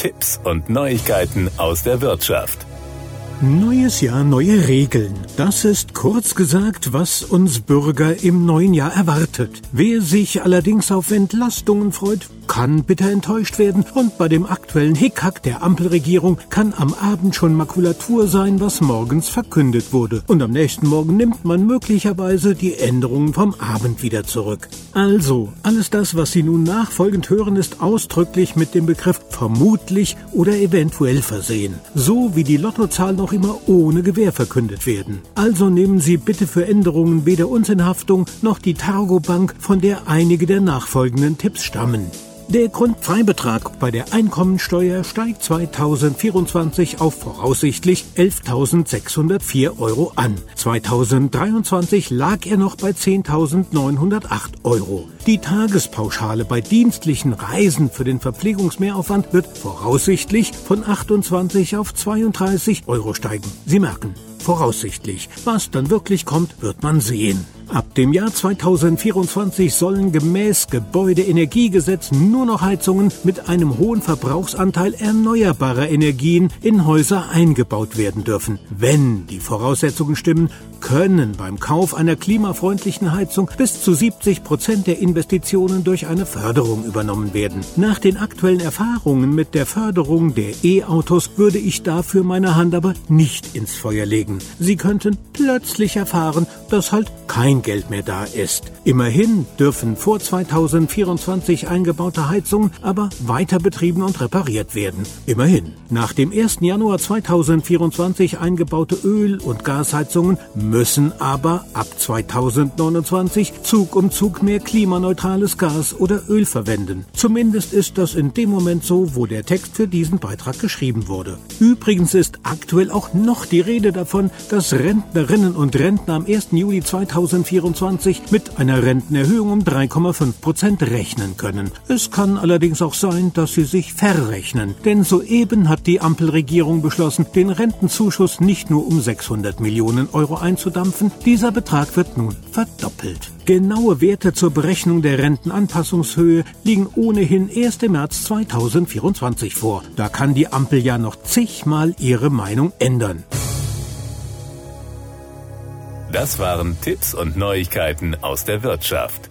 Tipps und Neuigkeiten aus der Wirtschaft. Neues Jahr, neue Regeln. Das ist kurz gesagt, was uns Bürger im neuen Jahr erwartet. Wer sich allerdings auf Entlastungen freut, kann bitter enttäuscht werden und bei dem aktuellen Hickhack der Ampelregierung kann am Abend schon Makulatur sein, was morgens verkündet wurde. Und am nächsten Morgen nimmt man möglicherweise die Änderungen vom Abend wieder zurück. Also, alles das, was Sie nun nachfolgend hören, ist ausdrücklich mit dem Begriff vermutlich oder eventuell versehen. So wie die Lottozahl noch immer ohne Gewähr verkündet werden. Also nehmen Sie bitte für Änderungen weder uns in Haftung noch die Targobank, von der einige der nachfolgenden Tipps stammen. Der Grundfreibetrag bei der Einkommensteuer steigt 2024 auf voraussichtlich 11.604 Euro an. 2023 lag er noch bei 10.908 Euro. Die Tagespauschale bei dienstlichen Reisen für den Verpflegungsmehraufwand wird voraussichtlich von 28 auf 32 Euro steigen. Sie merken, voraussichtlich. Was dann wirklich kommt, wird man sehen. Ab dem Jahr 2024 sollen gemäß Gebäudeenergiegesetz nur noch Heizungen mit einem hohen Verbrauchsanteil erneuerbarer Energien in Häuser eingebaut werden dürfen. Wenn die Voraussetzungen stimmen, können beim Kauf einer klimafreundlichen Heizung bis zu 70 Prozent der Investitionen durch eine Förderung übernommen werden. Nach den aktuellen Erfahrungen mit der Förderung der E-Autos würde ich dafür meine Hand aber nicht ins Feuer legen. Sie könnten plötzlich erfahren, dass halt kein Geld mehr da ist. Immerhin dürfen vor 2024 eingebaute Heizungen aber weiter betrieben und repariert werden. Immerhin. Nach dem 1. Januar 2024 eingebaute Öl- und Gasheizungen müssen aber ab 2029 Zug um Zug mehr klimaneutrales Gas oder Öl verwenden. Zumindest ist das in dem Moment so, wo der Text für diesen Beitrag geschrieben wurde. Übrigens ist aktuell auch noch die Rede davon, dass Rentnerinnen und Rentner am 1. Juli 2024 mit einer Rentenerhöhung um 3,5 Prozent rechnen können. Es kann allerdings auch sein, dass sie sich verrechnen, denn soeben hat die Ampelregierung beschlossen, den Rentenzuschuss nicht nur um 600 Millionen Euro einzudampfen. Dieser Betrag wird nun verdoppelt. Genaue Werte zur Berechnung der Rentenanpassungshöhe liegen ohnehin erst im März 2024 vor. Da kann die Ampel ja noch zigmal ihre Meinung ändern. Das waren Tipps und Neuigkeiten aus der Wirtschaft.